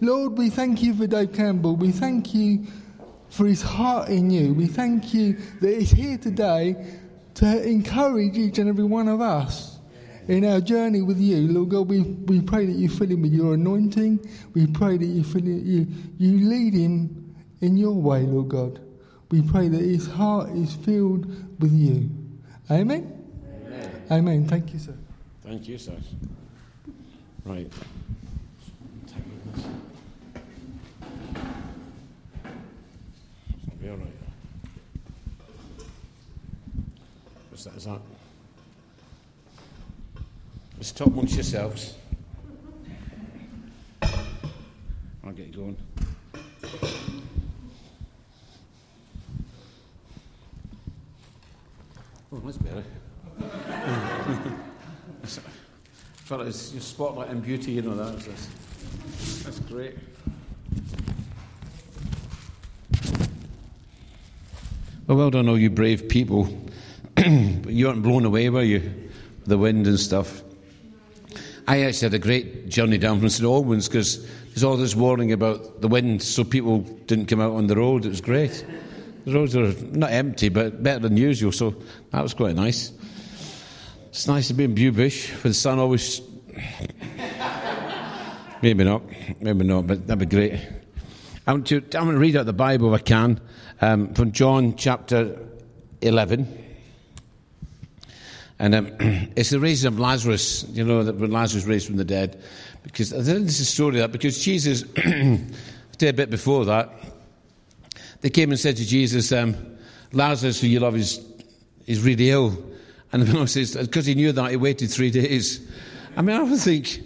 Lord, we thank you for Dave Campbell. We thank you for his heart in you. We thank you that he's here today to encourage each and every one of us in our journey with you. Lord God, we, we pray that you fill him with your anointing. We pray that you, fill him, you, you lead him in your way, Lord God. We pray that his heart is filled with you. Amen? Amen. Amen. Thank you, sir. Thank you, sir. Right. Be all right. What's that? Is that? Let's talk amongst yourselves. I'll get going. Oh, that's better. felt it's your spotlight and beauty, you know that. That's, that's great. Well, well done, all you brave people. you weren't blown away, were you? The wind and stuff. I actually had a great journey down from St Albans because there's all this warning about the wind, so people didn't come out on the road. It was great. The roads were not empty, but better than usual, so that was quite nice. It's nice to be in Bewbush with the sun always. maybe not, maybe not, but that'd be great. I want to, I want to read out the Bible if I can um, from John chapter 11. And um, it's the raising of Lazarus, you know, that when Lazarus raised from the dead. Because I this is a story that, because Jesus, a bit before that, they came and said to Jesus, um, Lazarus, who you love, is, is really ill. And the Bible says, because he knew that, he waited three days. I mean, I would think,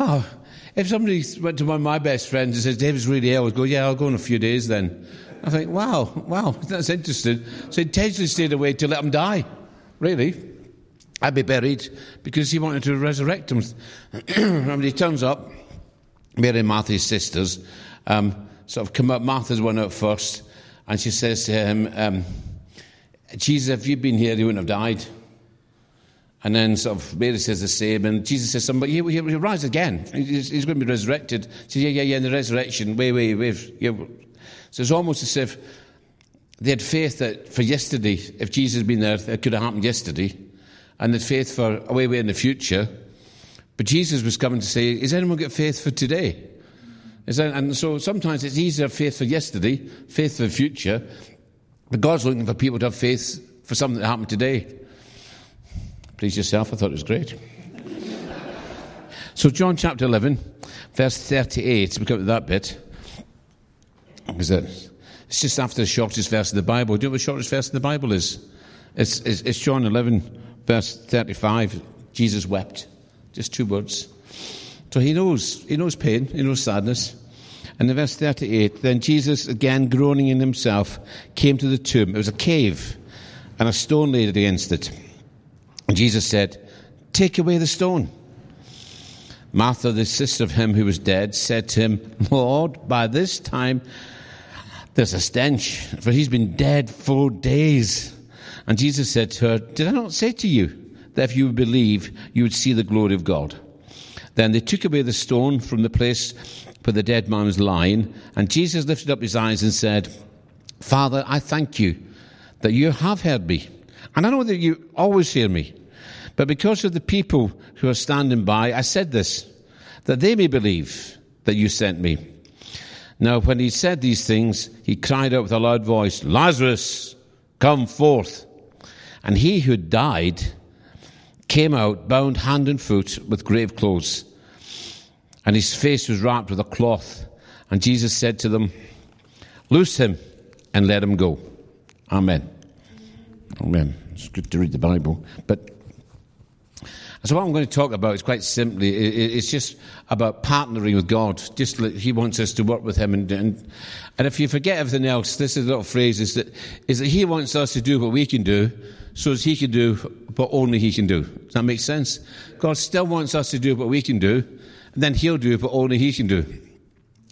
oh, if somebody went to one of my best friends and says, David's really ill, I'd go, yeah, I'll go in a few days then. I think, wow, wow, that's interesting. So he intentionally stayed away to let him die, really. I'd be buried because he wanted to resurrect him. and he turns up, Mary and Martha's sisters, um, sort of come up, Martha's one out first, and she says to him, um, Jesus, if you'd been here, he wouldn't have died. And then sort of Mary says the same, and Jesus says something, he'll, he'll rise again. He's, he's, going to be resurrected. She says, yeah, yeah, yeah, in the resurrection, wait, wait, wait. Yeah. So it's almost as if they had faith that for yesterday, if Jesus had been there, it could have happened yesterday. And they had faith for a way, way in the future. But Jesus was coming to say, is anyone got faith for today? And so sometimes it's easier faith for yesterday, faith for the future, but God's looking for people to have faith for something that happened today. Please yourself, I thought it was great. so, John chapter 11, verse 38, we come to that bit. Because it's just after the shortest verse of the Bible. Do you know what the shortest verse in the Bible is? It's, it's, it's John 11, verse 35. Jesus wept. Just two words. So he knows, he knows pain, he knows sadness. And in verse 38, then Jesus, again groaning in himself, came to the tomb. It was a cave, and a stone laid against it. Jesus said, Take away the stone. Martha, the sister of him who was dead, said to him, Lord, by this time there's a stench, for he's been dead four days. And Jesus said to her, Did I not say to you that if you would believe, you would see the glory of God? Then they took away the stone from the place where the dead man was lying, and Jesus lifted up his eyes and said, Father, I thank you that you have heard me. And I know that you always hear me. But because of the people who are standing by, I said this, that they may believe that you sent me. Now, when he said these things, he cried out with a loud voice, Lazarus, come forth. And he who died came out, bound hand and foot with grave clothes, and his face was wrapped with a cloth. And Jesus said to them, Loose him and let him go. Amen. Amen. It's good to read the Bible. But so what I'm going to talk about is quite simply, it's just about partnering with God. Just like He wants us to work with Him, and, and and if you forget everything else, this is a little phrase is that is that He wants us to do what we can do, so as He can do what only He can do. Does that make sense? God still wants us to do what we can do, and then He'll do what only He can do.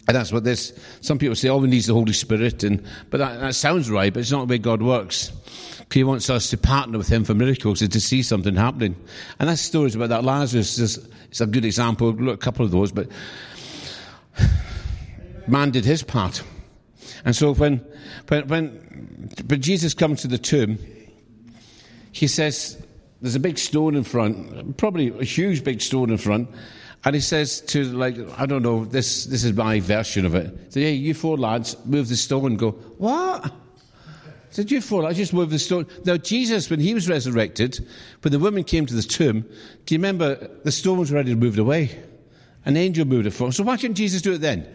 And that's what this. Some people say, "Oh, we need the Holy Spirit," and but that, that sounds right, but it's not the way God works. He wants us to partner with him for miracles and to see something happening. And that story's about that Lazarus. Is, it's a good example. Look, a couple of those, but man did his part. And so when, when, when, when Jesus comes to the tomb, he says, there's a big stone in front, probably a huge big stone in front, and he says to, like, I don't know, this, this is my version of it. Said, hey, you four lads, move the stone. And go, what? He said, you four lads, just move the stone. Now, Jesus, when he was resurrected, when the woman came to the tomb, do you remember the stone was already moved away? An angel moved it for. So why couldn't Jesus do it then?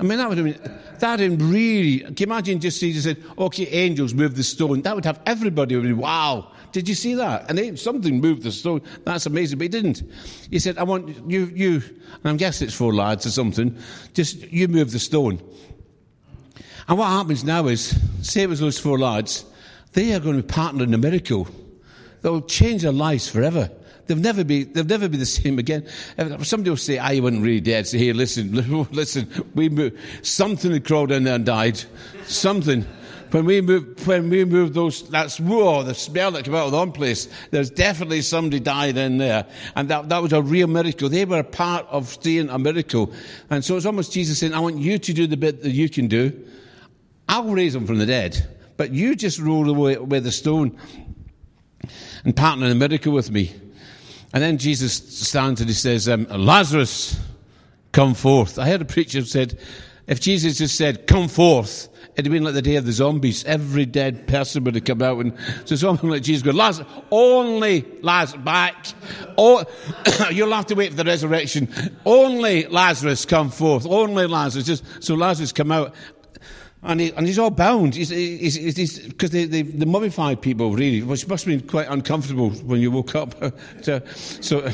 I mean, that would have been, that would really, can you imagine just Jesus said, okay, angels move the stone. That would have everybody would be, wow. Did you see that? And they, something moved the stone. That's amazing. But he didn't. He said, I want you, you, and I'm guessing it's four lads or something, just you move the stone. And what happens now is, say it was those four lads, they are going to be partnered in a miracle that will change their lives forever. They'll never be, they'll never be the same again. Somebody will say, I wasn't really dead. Say, here, listen, listen, we moved, something crawled in there and died. Something. When we moved, when we moved those, that's, whoa, the smell that came out of the one place. There's definitely somebody died in there. And that, that was a real miracle. They were a part of seeing a miracle. And so it's almost Jesus saying, I want you to do the bit that you can do. I'll raise them from the dead. But you just roll away with the stone and partner in a miracle with me. And then Jesus stands and he says, um, Lazarus, come forth. I heard a preacher said, if Jesus just said, come forth, it'd have been like the day of the zombies. Every dead person would have come out. And so something like Jesus goes, Lazarus, only Lazarus, back. Oh, you'll have to wait for the resurrection. Only Lazarus come forth. Only Lazarus. Just, so Lazarus come out. And, he, and he's all bound. Because the, the, the, mummified people, really, which must have been quite uncomfortable when you woke up. to, so,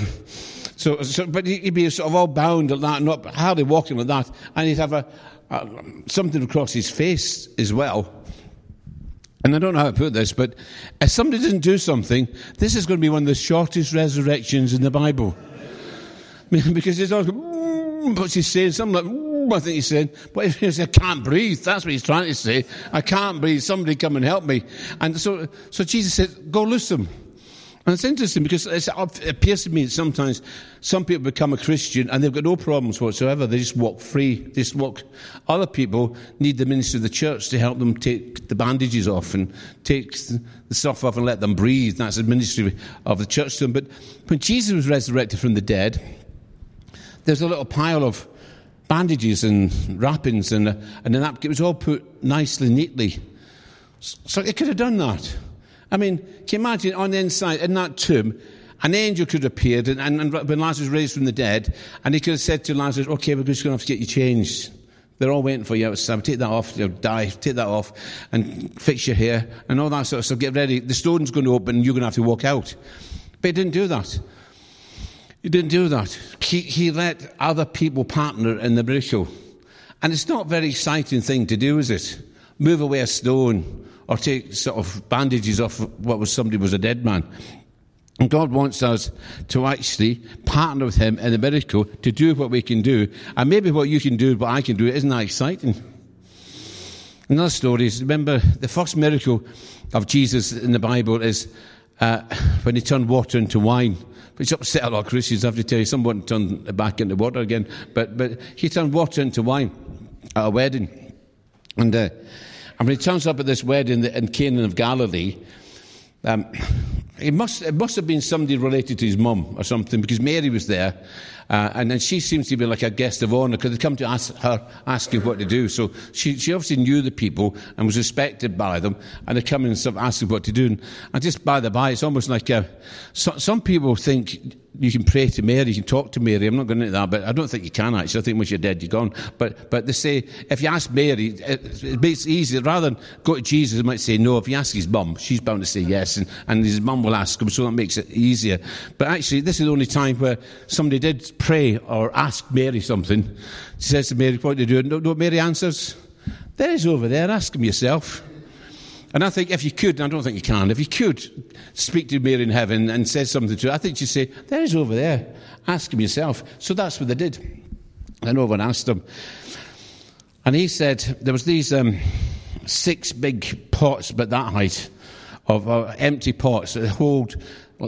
so, so, but he'd be sort of all bound like that, not hardly walking like that. And he'd have a, a, something across his face as well. And I don't know how to put this, but if somebody doesn't do something, this is going to be one of the shortest resurrections in the Bible. because it's always, what's he saying? Something like, I think he said, but he said, I can't breathe. That's what he's trying to say. I can't breathe. Somebody come and help me. And so, so Jesus said, go loose them. And it's interesting because it appears to me sometimes some people become a Christian and they've got no problems whatsoever. They just walk free. They just walk. Other people need the ministry of the church to help them take the bandages off and take the stuff off and let them breathe. That's the ministry of the church to them. But when Jesus was resurrected from the dead, there's a little pile of bandages and wrappings and, a, and a napkin. It was all put nicely, neatly. So it could have done that. I mean, can you imagine on the inside, in that tomb, an angel could have appeared, and, and, and when Lazarus was raised from the dead, and he could have said to Lazarus, okay, we're just going to have to get you changed. They're all waiting for you outside. Take that off, you'll die. Take that off and fix your hair and all that sort of stuff. Get ready. The stone's going to open and you're going to have to walk out. But he didn't do that. He didn't do that. He, he let other people partner in the miracle. And it's not a very exciting thing to do, is it? Move away a stone or take sort of bandages off what was somebody was a dead man. And God wants us to actually partner with Him in the miracle to do what we can do. And maybe what you can do, what I can do, isn't that exciting? Another story is remember the first miracle of Jesus in the Bible is uh, when he turned water into wine which upset a lot of Christians. I have to tell you, someone turned back into water again. But, but he turned water into wine at a wedding. And, uh, and when he turns up at this wedding in Canaan of Galilee, um, it, must, it must have been somebody related to his mum or something because Mary was there. Uh, and then she seems to be like a guest of honour because they come to ask her, asking what to do. So she, she obviously knew the people and was respected by them, and they come in and sort of asking what to do. And, just by the by, it's almost like a, so, some people think you can pray to Mary, you can talk to Mary. I'm not going into that, but I don't think you can actually. I think once you're dead, you're gone. But but they say if you ask Mary, it, it makes it easier. Rather than go to Jesus, they might say no. If you ask his mum, she's bound to say yes, and, and his mum will ask him, so that makes it easier. But actually, this is the only time where somebody did pray or ask Mary something. She says to Mary, "What do you do?" No, Mary answers, "There's over there. Ask him yourself." And I think if you could, and I don't think you can, if you could speak to Mary in heaven and say something to her, I think you'd say, There's over there. Ask him yourself. So that's what they did. And over and asked him. And he said, There was these um, six big pots, but that height, of uh, empty pots that hold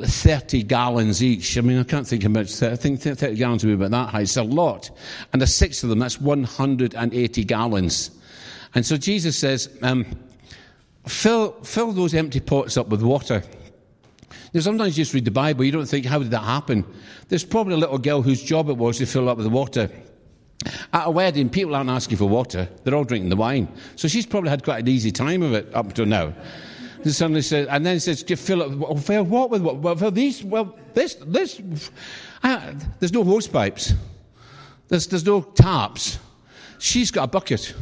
like 30 gallons each. I mean, I can't think how much, I think 30 gallons would be about that high. It's a lot. And there's six of them, that's 180 gallons. And so Jesus says, um, fill, fill those empty pots up with water. Now, sometimes you just read the Bible, you don't think, how did that happen? There's probably a little girl whose job it was to fill up with water. At a wedding, people aren't asking for water, they're all drinking the wine. So she's probably had quite an easy time of it up to now. And suddenly says, and then says, "Do you fill it? Well, fill what with what? Well, fill these. Well, this, this. Uh, there's no hose pipes. There's, there's no taps. She's got a bucket.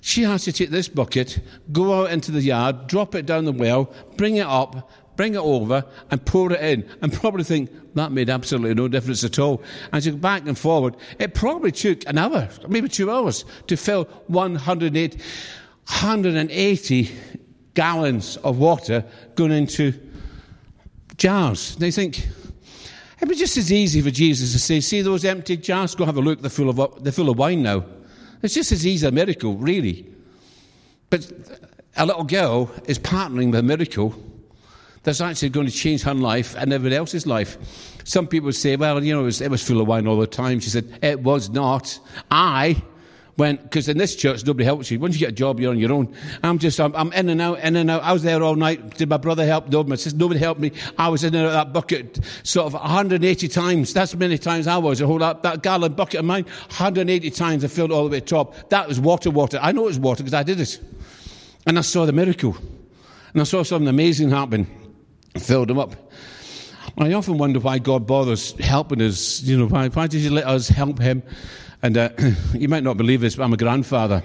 She has to take this bucket, go out into the yard, drop it down the well, bring it up, bring it over, and pour it in, and probably think that made absolutely no difference at all. And she go back and forward. It probably took an hour, maybe two hours, to fill 180, 180 gallons of water going into jars. They think, it'd be just as easy for Jesus to say, see those empty jars? Go have a look, they're full of, they're full of wine now. It's just as easy a miracle, really. But a little girl is partnering with a miracle that's actually going to change her life and everybody else's life. Some people say, well, you know, it was, it was full of wine all the time. She said, it was not. I when, because in this church, nobody helps you. Once you get a job, you're on your own. I'm just, I'm, I'm, in and out, in and out. I was there all night. Did my brother help? No, my sister, nobody helped me. I was in and out of that bucket sort of 180 times. That's many times I was. A whole that, that gallon bucket of mine, 180 times I filled all the way to top. That was water, water. I know it was water because I did it. And I saw the miracle. And I saw something amazing happen. Filled them up. I often wonder why God bothers helping us. You know, why, why does He let us help Him? And uh, you might not believe this, but I'm a grandfather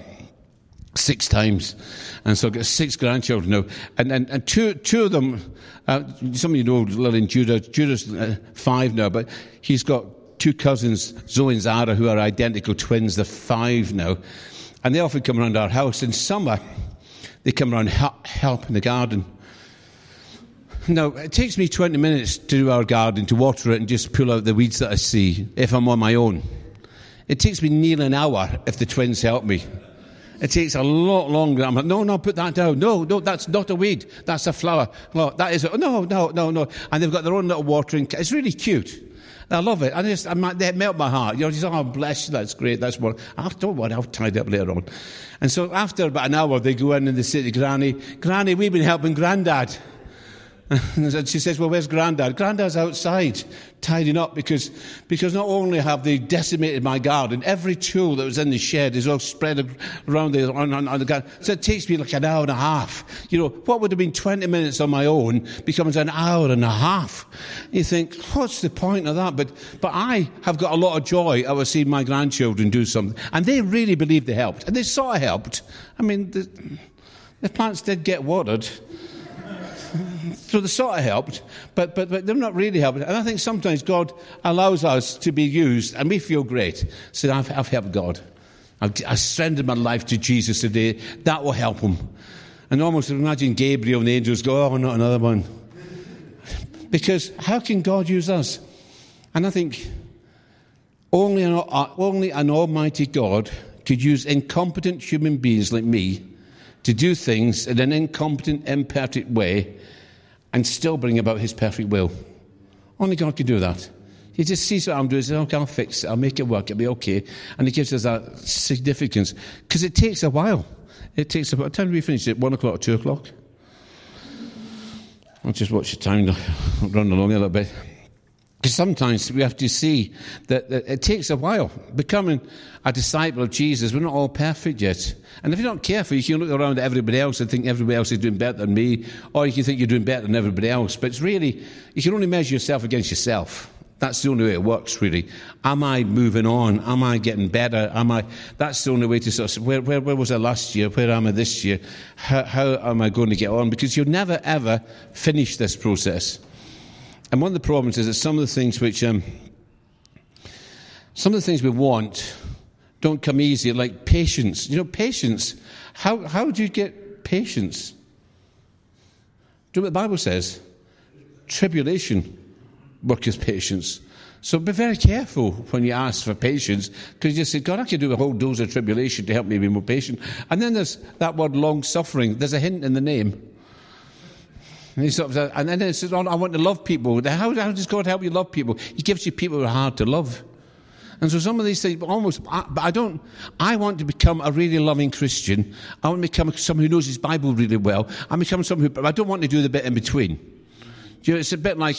six times. And so I've got six grandchildren now. And, and, and two, two of them, uh, some of you know Lillian Judah. Judah's uh, five now, but he's got two cousins, Zoe and Zara, who are identical twins. They're five now. And they often come around our house. In summer, they come around help, help in the garden. Now, it takes me 20 minutes to do our garden, to water it and just pull out the weeds that I see if I'm on my own. It takes me nearly an hour if the twins help me. It takes a lot longer. I'm like, no, no, put that down. No, no, that's not a weed. That's a flower. No, that is a, no, no, no, no. And they've got their own little watering. It's really cute. I love it. I just, I they melt my heart. You know, just, oh, bless you, that's great, that's what, oh, don't worry, I'll tidy up later on. And so after about an hour, they go in and they say to Granny, Granny, we've been helping Grandad. and she says, Well, where's Grandad? Grandad's outside tidying up because, because not only have they decimated my garden, every tool that was in the shed is all spread around the, on, on, on the garden. So it takes me like an hour and a half. You know, what would have been 20 minutes on my own becomes an hour and a half. You think, What's the point of that? But, but I have got a lot of joy out of seeing my grandchildren do something. And they really believe they helped. And they sort of helped. I mean, the, the plants did get watered so they sort of helped, but, but, but they're not really helping. And I think sometimes God allows us to be used, and we feel great. So I've, I've helped God. I've, I've surrendered my life to Jesus today. That will help him. And almost imagine Gabriel and the angels go, oh, not another one. Because how can God use us? And I think only an, uh, only an almighty God could use incompetent human beings like me to do things in an incompetent, imperfect way and still bring about his perfect will. Only God can do that. He just sees what I'm doing, says, okay, I'll fix it, I'll make it work, it'll be okay. And he gives us that significance. Because it takes a while. It takes about, time do we finish? At one o'clock or two o'clock? I'll just watch the time, run along a little bit. Because sometimes we have to see that, that, it takes a while. Becoming a disciple of Jesus, we're not all perfect yet. And if you're not careful, you can look around at everybody else and think everybody else is doing better than me, or you can think you're doing better than everybody else. But it's really, you can only measure yourself against yourself. That's the only way it works, really. Am I moving on? Am I getting better? Am I? That's the only way to sort of where, where, where was I last year? Where am I this year? How, how am I going to get on? Because you'll never ever finish this process. And one of the problems is that some of the things which, um, some of the things we want don't come easy, like patience. You know, patience. How, how do you get patience? Do what the Bible says? Tribulation worketh patience. So be very careful when you ask for patience, because you say, God, I could do a whole dose of tribulation to help me be more patient. And then there's that word long suffering. There's a hint in the name. And, he sort of, and then it says, oh, I want to love people. How, how does God help you love people? He gives you people who are hard to love. And so some of these things, almost, but I don't, I want to become a really loving Christian. I want to become someone who knows his Bible really well. I become someone who, I don't want to do the bit in between. You know, it's a bit like,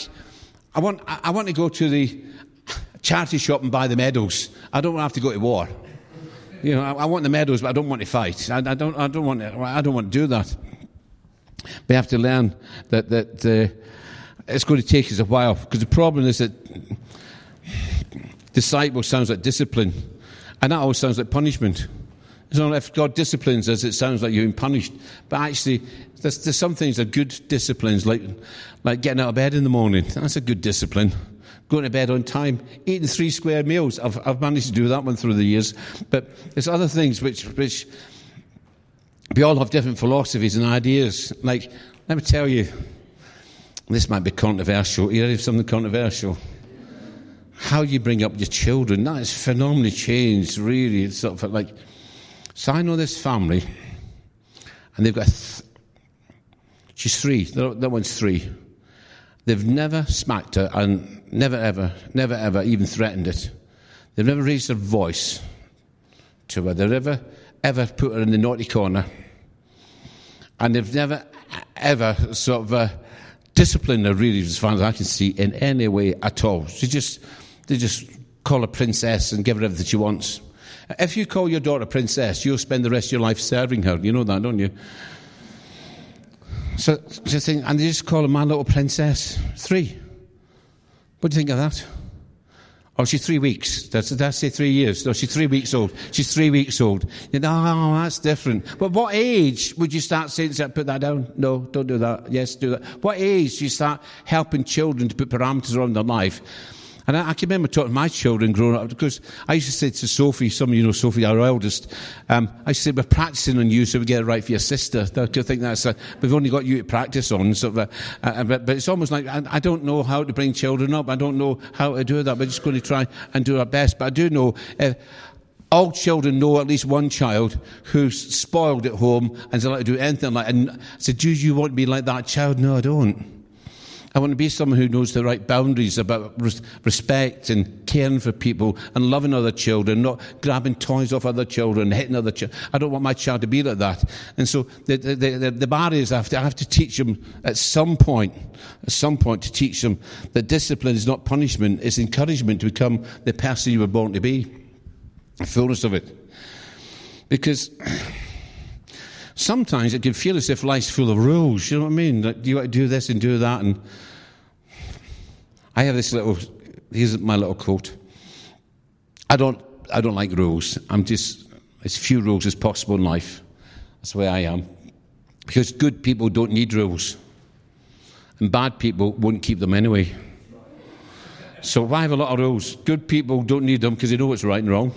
I want, I want to go to the charity shop and buy the medals. I don't want to have to go to war. You know, I, I want the medals, but I don't want to fight. I, I, don't, I don't want to, I don't want to do that. We have to learn that, that uh, it's going to take us a while because the problem is that Disciple sounds like discipline, and that always sounds like punishment. So if God disciplines us, it sounds like you're being punished. But actually, there's, there's some things that are good disciplines, like, like getting out of bed in the morning. That's a good discipline. Going to bed on time, eating three square meals. I've, I've managed to do that one through the years. But there's other things which, which we all have different philosophies and ideas. Like, let me tell you, this might be controversial. You ready for something controversial? how you bring up your children, that has phenomenally changed, really. It's sort of like, so I know this family, and they've got, th- she's three, that one's three. They've never smacked her, and never ever, never ever even threatened it. They've never raised their voice to her. They've never ever put her in the naughty corner. And they've never ever sort of uh, disciplined her, really, as far as I can see, in any way at all. She just they just call her princess and give her everything she wants. If you call your daughter princess, you'll spend the rest of your life serving her. You know that, don't you? So, think, and they just call her my little princess. Three. What do you think of that? Oh, she's three weeks. That's, that's say three years. No, she's three weeks old. She's three weeks old. You know, oh, that's different. But what age would you start saying, put that down? No, don't do that. Yes, do that. What age do you start helping children to put parameters around their life? And I, I, can remember talking to my children growing up because I used to say to Sophie, some of you know Sophie, our eldest, um, I used to say, we're practicing on you so we get it right for your sister. I think that's, a, we've only got you to practice on. Of a, uh, but, but, it's almost like, I, I, don't know how to bring children up. I don't know how to do that. We're just going to try and do our best. But I do know, uh, all children know at least one child who's spoiled at home and doesn't like to do anything like, and I said, do you want to be like that child? No, I don't. I want to be someone who knows the right boundaries about respect and caring for people and loving other children, not grabbing toys off other children, hitting other children. I don't want my child to be like that. And so the, the, the, the barriers I have, to, I have to teach them at some point, at some point to teach them that discipline is not punishment, it's encouragement to become the person you were born to be. The fullness of it. Because sometimes it can feel as if life's full of rules. You know what I mean? Like, you got to do this and do that. And I have this little. Here's my little quote. I don't. I don't like rules. I'm just as few rules as possible in life. That's the way I am. Because good people don't need rules, and bad people won't keep them anyway. So why have a lot of rules. Good people don't need them because they know what's right and wrong.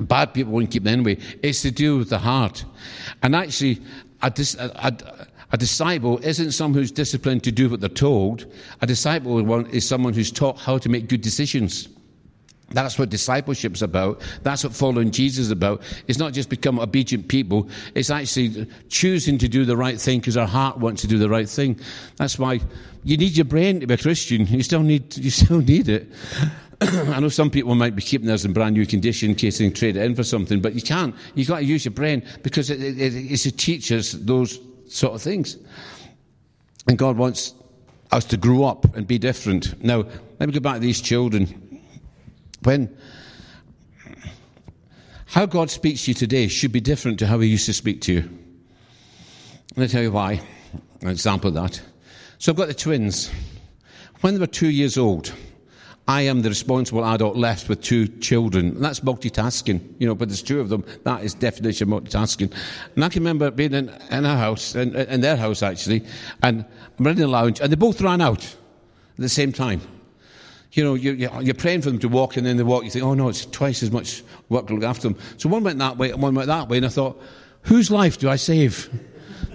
Bad people won't keep them anyway. It's to do with the heart. And actually, a, a, a, disciple isn't someone who's disciplined to do what they're told. A disciple is someone who's taught how to make good decisions. That's what discipleship's about. That's what following Jesus is about. It's not just become obedient people. It's actually choosing to do the right thing because our heart wants to do the right thing. That's why you need your brain to be a Christian. You still need, you still need it. I know some people might be keeping theirs in brand new condition in case they trade it in for something, but you can't. You've got to use your brain because it, it, it's to teach us those sort of things. And God wants us to grow up and be different. Now, let me go back to these children. When how God speaks to you today should be different to how He used to speak to you. Let me tell you why. An example of that. So I've got the twins. When they were two years old, I am the responsible adult left with two children. That's multitasking, you know, but there's two of them. That is definition of multitasking. And I can remember being in, in our house, in, in their house actually, and I'm in the lounge, and they both ran out at the same time. You know, you, you're praying for them to walk, and then they walk. You think, oh no, it's twice as much work to look after them. So one went that way, and one went that way, and I thought, whose life do I save?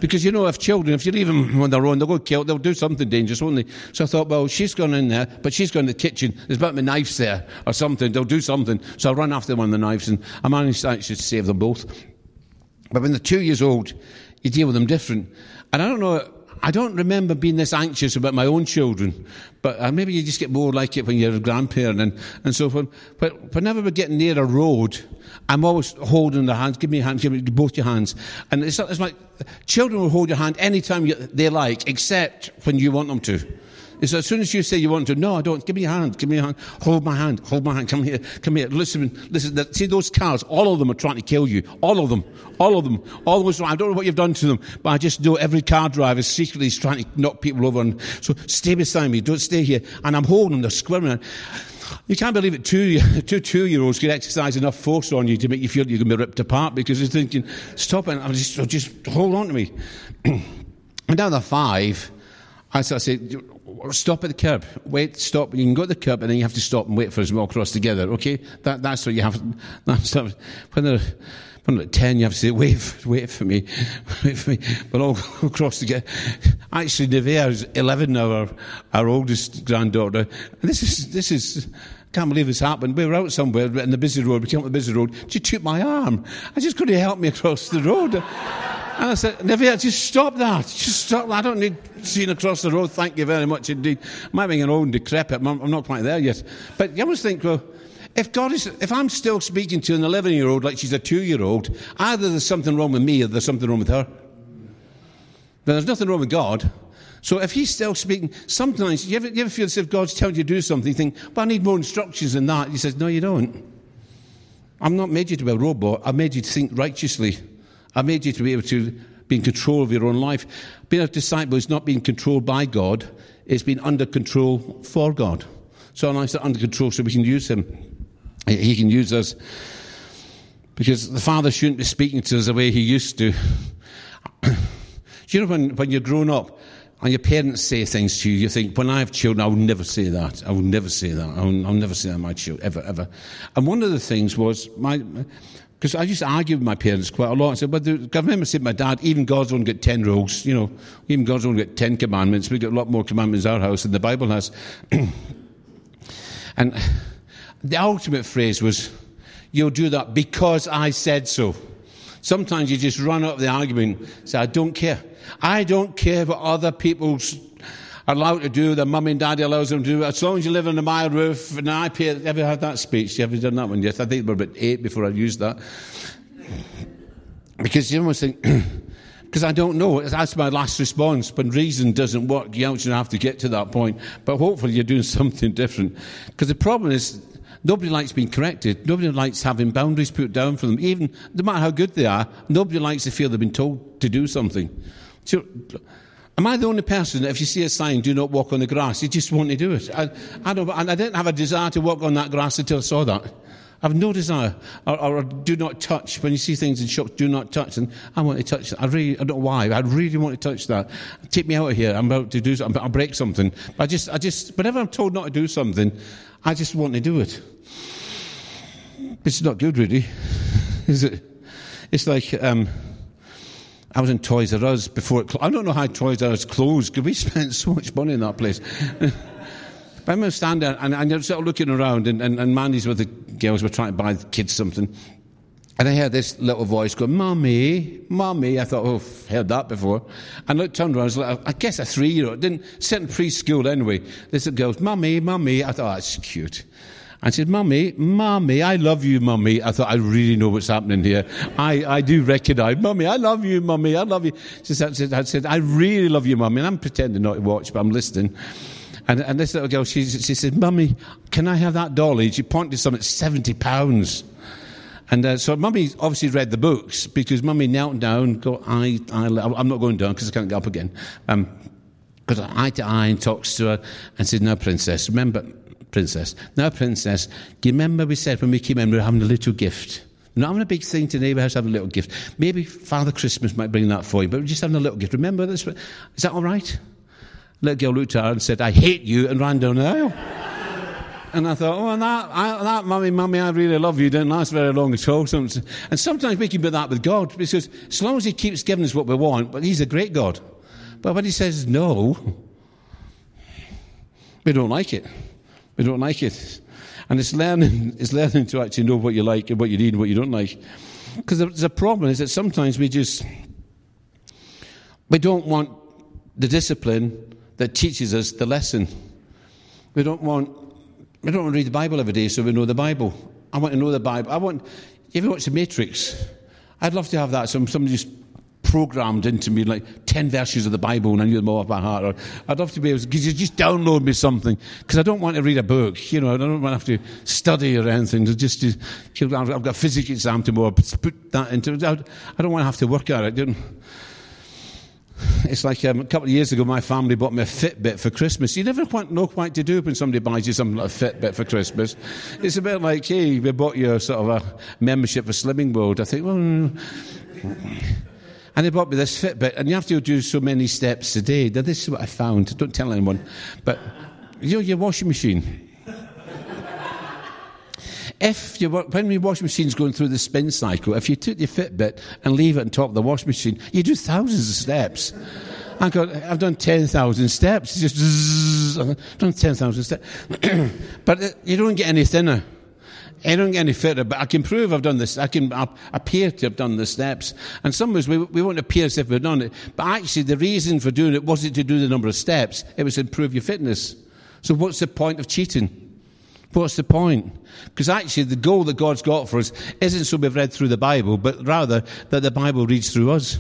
Because you know, if children, if you leave them on their own, they'll go kill, they'll do something dangerous, won't they? So I thought, well, she's gone in there, but she's gone to the kitchen. There's about my knives there or something. They'll do something. So I run after one of the knives, and I managed to actually save them both. But when they're two years old, you deal with them different. And I don't know I don't remember being this anxious about my own children, but uh, maybe you just get more like it when you're a grandparent and, and so forth. But whenever we're getting near a road, I'm always holding their hands. Give me a hand, give me both your hands. And it's, it's like children will hold your hand anytime you, they like, except when you want them to. It's as soon as you say you want to, no, I don't. Give me your hand. Give me your hand. Hold my hand. Hold my hand. Come here. Come here. Listen. Listen. See those cars? All of them are trying to kill you. All of them. All of them. All of them. I don't know what you've done to them, but I just know every car driver secretly is trying to knock people over. And so stay beside me. Don't stay here. And I'm holding them. They're squirming. You can't believe it. Two, two two-year-olds can exercise enough force on you to make you feel you're going to be ripped apart because they're thinking, stop it. I'm just, just hold on to me. and now they're five. I say, stop at the curb. Wait, stop. You can go to the curb and then you have to stop and wait for us to walk across together. Okay? That, that's what you have. That's when they're, when they're 10, you have to say, wait, wait for me. Wait for me. But all across together. Actually, Nevea is 11 now, our, our oldest granddaughter. And this is, this is, can't believe this happened. We were out somewhere in the busy road. We came up the busy road. She took my arm. I just couldn't help me across the road. And I said, Nevea, just stop that. Just stop that. I don't need seeing across the road. Thank you very much indeed. I might be an old decrepit. I'm not quite there yet. But you always think, well, if God is, if I'm still speaking to an 11 year old like she's a two year old, either there's something wrong with me or there's something wrong with her. But there's nothing wrong with God. So if he's still speaking, sometimes you ever, you ever feel as if God's telling you to do something, you think, but I need more instructions than that. He says, no, you don't. I'm not made you to be a robot. I made you to think righteously. I made you to be able to be in control of your own life. Being a disciple is not being controlled by God, it's being under control for God. So our lives are under control so we can use Him. He can use us. Because the Father shouldn't be speaking to us the way He used to. Do you know, when, when you're grown up, and your parents say things to you, you think, when I have children, I will never say that. I will never say that. I will, I'll never say that to my children, ever, ever. And one of the things was, my, because I used to argue with my parents quite a lot. I said, but the government said, my dad, even God's only got 10 rules. You know, even God's only got 10 commandments. We've got a lot more commandments in our house than the Bible has. and the ultimate phrase was, you'll do that because I said so. Sometimes you just run up the argument, and say, I don't care. I don't care what other people's allowed to do, their mum and daddy allows them to do, as long as you live under my roof and I pay. Ever had that speech? You ever done that one yet? I think we were about eight before I used that. Because you almost think, because I don't know. That's my last response. When reason doesn't work, you actually have to get to that point. But hopefully you're doing something different. Because the problem is, nobody likes being corrected. Nobody likes having boundaries put down for them. Even, no matter how good they are, nobody likes to feel they've been told to do something. So, Am I the only person that if you see a sign, do not walk on the grass, you just want to do it? I, I, don't, I didn't have a desire to walk on that grass until I saw that. I have no desire. Or, or, do not touch. When you see things in shops, do not touch. And I want to touch that. I really, I don't know why. I really want to touch that. Take me out of here. I'm about to do something. I'll break something. I just, I just, whenever I'm told not to do something, I just want to do it. It's not good, really. Is it? It's like, um, I was in Toys R Us before it. Cl- I don't know how Toys R Us closed because we spent so much money in that place. I remember standing there and, and sort of looking around, and, and, and Mandy's with the girls were trying to buy the kids something. And I heard this little voice go, Mummy, Mummy. I thought, oh, I've heard that before. And I turned around, I was like, I guess a three year old. Didn't sit in preschool anyway. This girl goes, Mummy, Mummy. I thought, oh, that's cute. I said, Mummy, Mummy, I love you, Mummy. I thought, I really know what's happening here. I, I do recognize, Mummy, I love you, Mummy, I love you. She said, I said, I really love you, Mummy. And I'm pretending not to watch, but I'm listening. And, and this little girl, she, she said, Mummy, can I have that dolly? She pointed to something, 70 pounds. And uh, so mummy obviously read the books because mummy knelt down, go, I, I, I'm not going down because I can't get up again. Um, because eye to eye and talks to her and said, No, princess, remember, princess. Now, princess, do you remember we said when we came in we were having a little gift? Not having a big thing today, we're having a little gift. Maybe Father Christmas might bring that for you, but we're just having a little gift. Remember this? Is that all right? Little girl looked at her and said, I hate you, and ran down the aisle. And I thought, oh, and that, I, that, mummy, mummy, I really love you, didn't last very long at all. And sometimes we can be that with God, because as long as He keeps giving us what we want, but He's a great God. But when He says no, we don't like it. We don't like it. And it's learning, it's learning to actually know what you like and what you need and what you don't like. Because the, the problem is that sometimes we just, we don't want the discipline that teaches us the lesson. We don't want we don't want to read the Bible every day so we know the Bible. I want to know the Bible. I want you ever watch The Matrix? I'd love to have that. Some somebody just programmed into me like 10 verses of the Bible and I knew them all off by heart. Or I'd love to be able to, you just download me something? Because I don't want to read a book, you know, I don't want to have to study or anything. Just to, I've got a physics exam tomorrow, put that into, I don't want to have to work at it. It's like um, a couple of years ago, my family bought me a Fitbit for Christmas. You never quite know quite to do when somebody buys you something like a Fitbit for Christmas. It's a bit like, hey, we bought you a sort of a membership for Slimming World. I think, well, and they bought me this Fitbit, and you have to do so many steps a day. Now, this is what I found. Don't tell anyone. But, you know, your washing machine. if you, when your washing machine's going through the spin cycle, if you took your Fitbit and leave it on top of the washing machine, you do thousands of steps. I I've done 10,000 steps. Just I've done 10,000 steps. but you don't get any thinner. I don't get any fitter, but I can prove I've done this. I can appear to have done the steps. And some of we, we won't appear as if we've done it. But actually, the reason for doing it wasn't to do the number of steps. It was to improve your fitness. So what's the point of cheating? What's the point? Because actually, the goal that God's got for us isn't so we've read through the Bible, but rather that the Bible reads through us.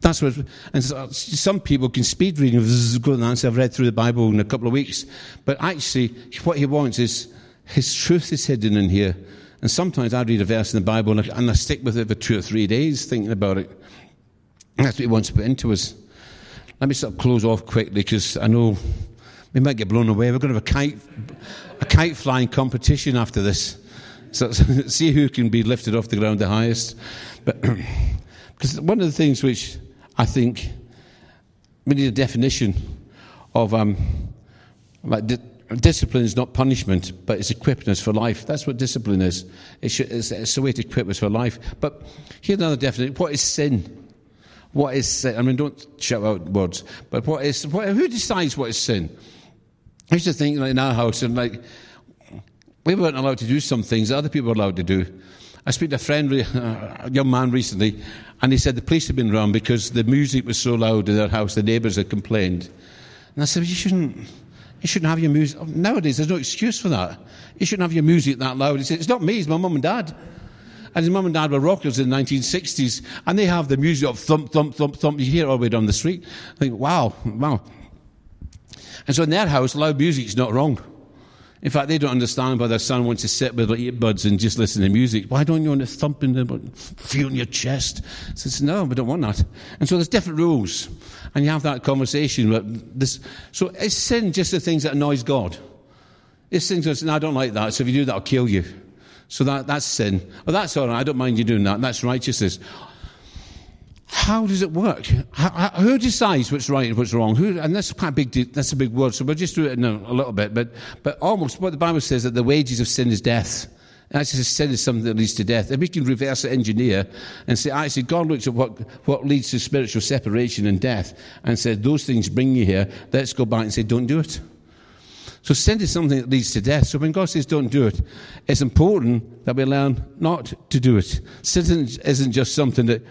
That's what, and so some people can speed reading, go and answer, I've read through the Bible in a couple of weeks. But actually, what he wants is his truth is hidden in here. And sometimes I read a verse in the Bible and I, stick with it for two or three days thinking about it. And that's what he wants to put into us. Let me sort of close off quickly because I know we might get blown away. We're going to have a kite, a kite flying competition after this. So, see who can be lifted off the ground the highest. But because one of the things which I think we need a definition of um, like discipline is not punishment, but it's equipping us for life. That's what discipline is. It's, it's a way to equip us for life. But here's another definition. What is sin? What is sin? I mean, don't shout out words. But what is? What, who decides what is sin? I used to think like, in our house, and like we weren't allowed to do some things that other people were allowed to do. I spoke to a friend, a young man recently, and he said the police had been around because the music was so loud in their house, the neighbours had complained. And I said, well, you shouldn't you shouldn't have your music. Nowadays, there's no excuse for that. You shouldn't have your music that loud. He said, It's not me, it's my mum and dad. And his mum and dad were rockers in the 1960s, and they have the music of thump, thump, thump, thump. You hear it all the way down the street. I think, wow, wow. And so in their house, loud music is not wrong. In fact, they don't understand why their son wants to sit with earbuds and just listen to music. Why don't you want to thump in the, feel in your chest? Says, no, we don't want that. And so there's different rules. And you have that conversation. But this, so is sin just the things that annoys God? Is sin just, no, I don't like that, so if you do that, I'll kill you. So that, that's sin. Well, that's all right, I don't mind you doing that. That's righteousness. How does it work? How, who decides what's right and what's wrong? Who, and that's quite a big, that's a big word, so we'll just do it in a, a little bit. But, but almost what the Bible says that the wages of sin is death. Actually, sin is something that leads to death. And we can reverse engineer and say, I actually, God looks at what, what leads to spiritual separation and death and said, those things bring you here. Let's go back and say, don't do it. So sin is something that leads to death. So when God says don't do it, it's important that we learn not to do it. Sin isn't just something that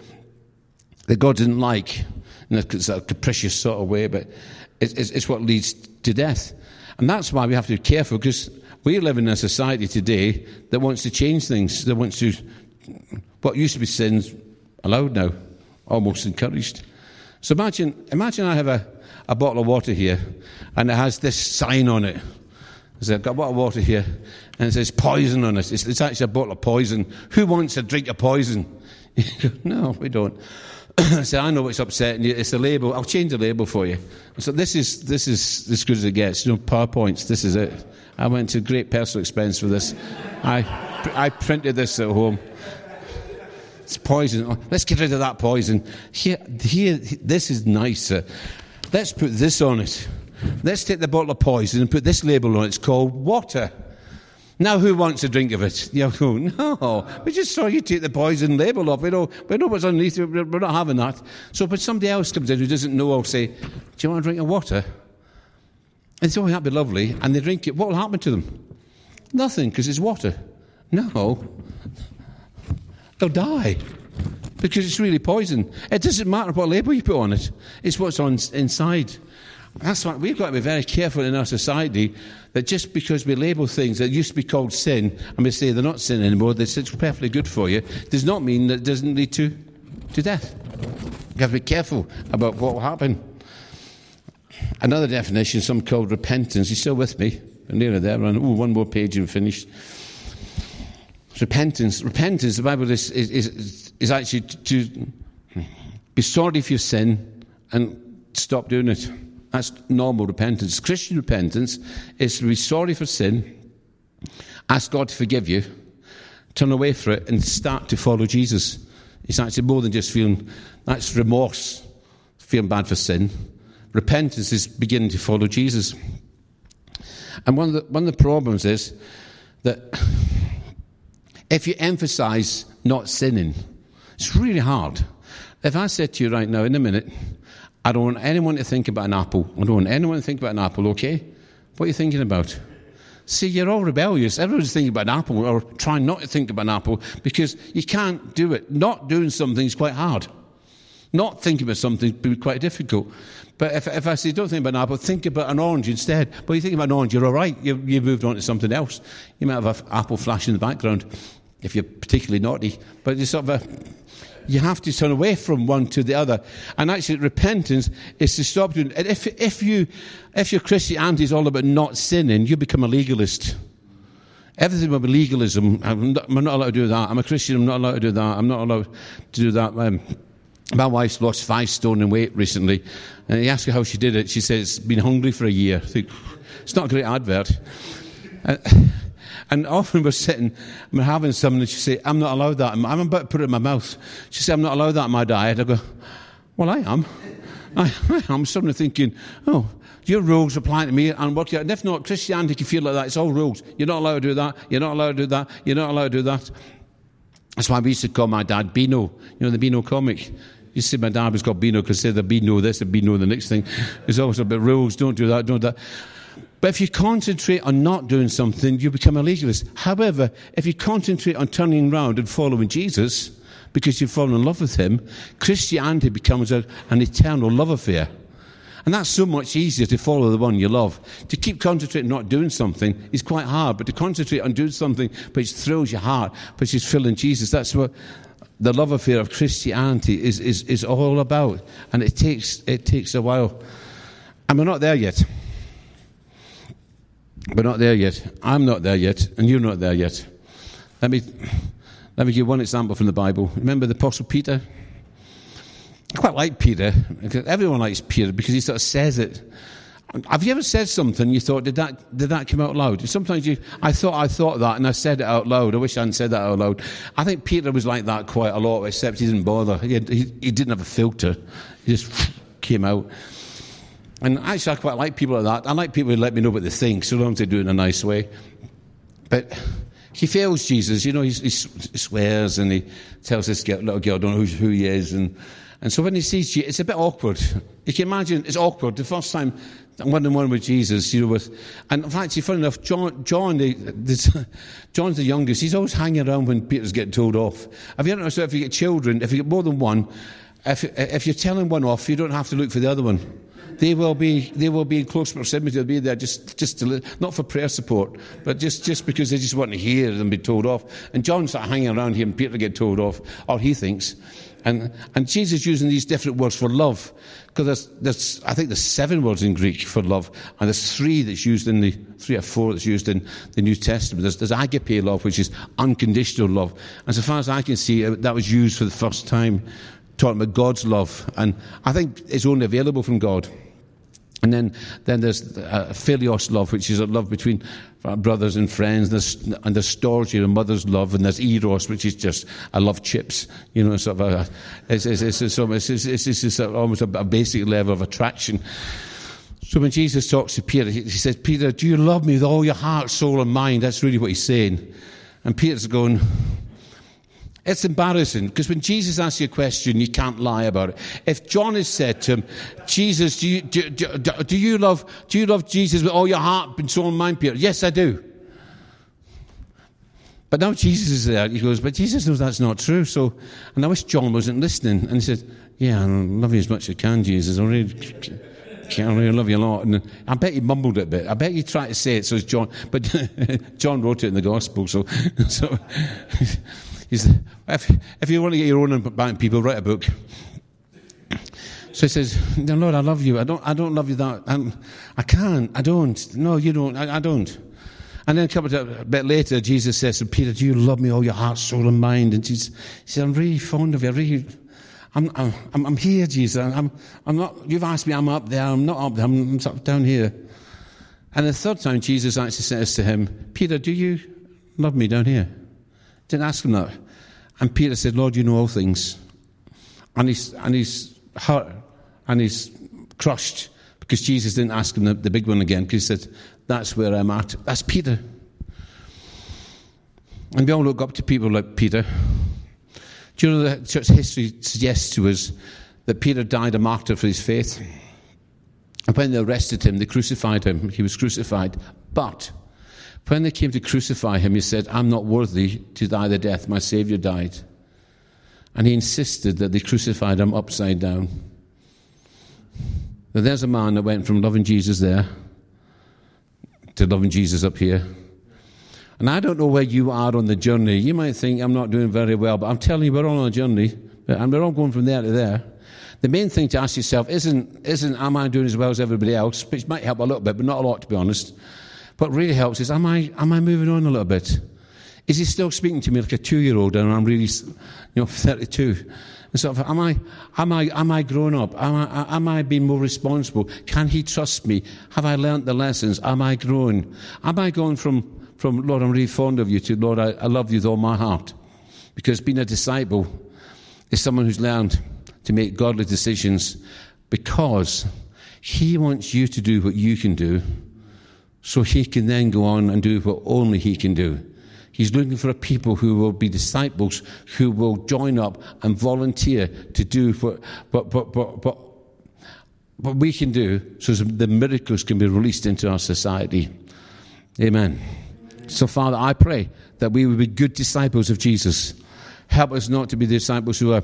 that God didn't like in a capricious sort of way, but it's, it's what leads to death. And that's why we have to be careful because we live in a society today that wants to change things, that wants to, what used to be sins allowed now, almost encouraged. So imagine, imagine I have a, a bottle of water here and it has this sign on it. I've got a bottle of water here and it says poison on it. It's, it's actually a bottle of poison. Who wants a drink of poison? no, we don't. I say, I know what's upsetting you. It's the label. I'll change the label for you. So this is this is as good as it gets. Know, PowerPoints. This is it. I went to great personal expense for this. I I printed this at home. It's poison. Let's get rid of that poison. Here, here. This is nicer. Let's put this on it. Let's take the bottle of poison and put this label on it. It's called water. Now, who wants a drink of it? You go, no, we just saw you take the poison label off. We know, we know what's underneath it. We're not having that. So, but somebody else comes in who doesn't know, I'll say, Do you want a drink of water? And so, oh, that'd be lovely. And they drink it. What will happen to them? Nothing, because it's water. No. They'll die. because it's really poison. It doesn't matter what label you put on it, it's what's on inside. That's why we've got to be very careful in our society that just because we label things that used to be called sin and we say they're not sin anymore, they're perfectly good for you, does not mean that it doesn't lead to, to death. You have got to be careful about what will happen. Another definition, some called repentance. You still with me? Nearly there. Ooh, one more page and finished. Repentance. Repentance, the Bible is, is, is, is actually to be sorry for your sin and stop doing it. That's normal repentance. Christian repentance is to be sorry for sin, ask God to forgive you, turn away from it, and start to follow Jesus. It's actually more than just feeling that's remorse, feeling bad for sin. Repentance is beginning to follow Jesus. And one of the, one of the problems is that if you emphasize not sinning, it's really hard. If I said to you right now, in a minute, I don't want anyone to think about an apple. I don't want anyone to think about an apple, okay? What are you thinking about? See, you're all rebellious. Everyone's thinking about an apple or trying not to think about an apple because you can't do it. Not doing something is quite hard. Not thinking about something would be quite difficult. But if, if I say, don't think about an apple, think about an orange instead. But you think about an orange, you're all right. You, you've moved on to something else. You might have an apple flash in the background if you're particularly naughty. But you sort of a, you have to turn away from one to the other. And actually, repentance is to stop doing. If if you if your Christianity is all about not sinning, you become a legalist. Everything about legalism. I'm not, I'm not allowed to do that. I'm a Christian. I'm not allowed to do that. I'm not allowed to do that. Um, my wife's lost five stone in weight recently, and he asked her how she did it. She said it's been hungry for a year. Think it's not a great advert. Uh, and often we're sitting, we're having something, and she say, "I'm not allowed that. I'm, about to put it in my mouth." She said, "I'm not allowed that in my diet." I go, "Well, I am. I, I am." Suddenly thinking, "Oh." Your rules apply to me and work. And if not, Christianity can feel like that. It's all rules. You're not allowed to do that. You're not allowed to do that. You're not allowed to do that. That's why we used to call my dad Beano. You know the Beano comic. You see, my dad was called Beano because say the Beano this and Beano the next thing. There's always a bit rules. Don't do that. Don't do that. But if you concentrate on not doing something, you become a legalist. However, if you concentrate on turning around and following Jesus, because you've fallen in love with him, Christianity becomes a, an eternal love affair. And that's so much easier to follow the one you love. To keep concentrating on not doing something is quite hard, but to concentrate on doing something which thrills your heart, which is filling Jesus, that's what the love affair of Christianity is, is, is all about. And it takes, it takes a while. And we're not there yet. We're not there yet. I'm not there yet, and you're not there yet. Let me, let me give one example from the Bible. Remember the Apostle Peter? I quite like Peter. Everyone likes Peter because he sort of says it. Have you ever said something you thought, did that, did that come out loud? Sometimes you, I thought I thought that and I said it out loud. I wish I hadn't said that out loud. I think Peter was like that quite a lot, except he didn't bother. He, he, he didn't have a filter. He just came out. And actually, I quite like people like that. I like people who let me know what they think, so long as they do it in a nice way. But he fails Jesus. You know, he, he swears and he tells this little girl, I don't know who, who he is. And, and so when he sees Jesus, it's a bit awkward. You can imagine it's awkward. The first time one on one with Jesus, you know, with, and in fact, funny enough, John, John, the, John's the youngest. He's always hanging around when Peter's getting told off. Have you noticed if you get children, if you get more than one, if, if you're telling one off, you don't have to look for the other one they will be they will be in close proximity. They'll be there just just to, not for prayer support, but just just because they just want to hear them be told off. And John's sort of hanging around here, and Peter get told off, or he thinks. And, and Jesus using these different words for love, because there's, there's, I think there's seven words in Greek for love, and there's three that's used in the, three or four that's used in the New Testament. There's, there's agape love, which is unconditional love. And so far as I can see, uh, that was used for the first time, talking about God's love. And I think it's only available from God. And then, then there's uh, philios love, which is a love between brothers and friends. There's, and there's storge, a mother's love. And there's eros, which is just, I love chips. You know, sort of a, it's, it's, it's, it's, almost, it's, it's, it's almost a, a basic level of attraction. So when Jesus talks to Peter, he, he says, Peter, do you love me with all your heart, soul, and mind? That's really what he's saying. And Peter's going, it's embarrassing because when Jesus asks you a question, you can't lie about it. If John has said to him, Jesus, do you, do, do, do you, love, do you love Jesus with all your heart and soul and mind, Peter? Yes, I do. But now Jesus is there. He goes, but Jesus knows that's not true. So, and I wish John wasn't listening. And he said, yeah, I love you as much as I can, Jesus. I really, I really love you a lot. And I bet he mumbled it a bit. I bet he tried to say it so John, but John wrote it in the gospel. So, so he's, if, if you want to get your own about people, write a book. So he says, no, Lord, I love you. I don't, I don't love you that. I'm, I can't. I don't. No, you don't. I, I don't. And then a couple of a bit later, Jesus says to Peter, do you love me all your heart, soul, and mind? And Jesus, he said, I'm really fond of you. I really, I'm, I'm, I'm here, Jesus. I'm, I'm not, you've asked me, I'm up there. I'm not up there. I'm, I'm sort of down here. And the third time, Jesus actually says to him, Peter, do you love me down here? Didn't ask him that. And Peter said, Lord, you know all things. And he's, and he's hurt and he's crushed because Jesus didn't ask him the, the big one again because he said, That's where I'm at. That's Peter. And we all look up to people like Peter. Do you know that church history suggests to us that Peter died a martyr for his faith? And when they arrested him, they crucified him. He was crucified. But when they came to crucify him, he said, I'm not worthy to die the death my Saviour died. And he insisted that they crucified him upside down. Now, there's a man that went from loving Jesus there to loving Jesus up here. And I don't know where you are on the journey. You might think I'm not doing very well, but I'm telling you, we're all on a journey, and we're all going from there to there. The main thing to ask yourself isn't, isn't am I doing as well as everybody else, which might help a little bit, but not a lot, to be honest. What really helps is, am I, am I moving on a little bit? Is he still speaking to me like a two year old and I'm really, you know, 32? And sort of, am I, am I, am I grown up? Am I, am I being more responsible? Can he trust me? Have I learnt the lessons? Am I grown? Am I going from, from Lord, I'm really fond of you to Lord, I, I love you with all my heart? Because being a disciple is someone who's learned to make godly decisions because he wants you to do what you can do so he can then go on and do what only he can do. He's looking for a people who will be disciples, who will join up and volunteer to do what, what, what, what, what, what we can do so the miracles can be released into our society. Amen. So, Father, I pray that we will be good disciples of Jesus. Help us not to be disciples who are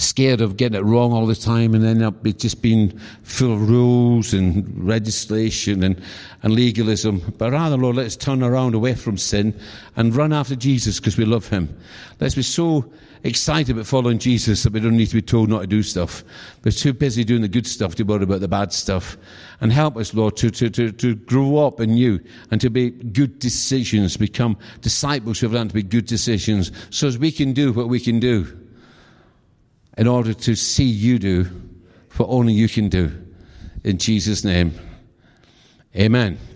scared of getting it wrong all the time and end up just being full of rules and legislation and, and legalism. But rather, Lord, let's turn around away from sin and run after Jesus because we love him. Let's be so excited about following Jesus that we don't need to be told not to do stuff. We're too busy doing the good stuff to worry about the bad stuff. And help us, Lord, to, to, to, to grow up in you and to make good decisions, become disciples who have learned to be good decisions so as we can do what we can do in order to see you do what only you can do. In Jesus' name, amen.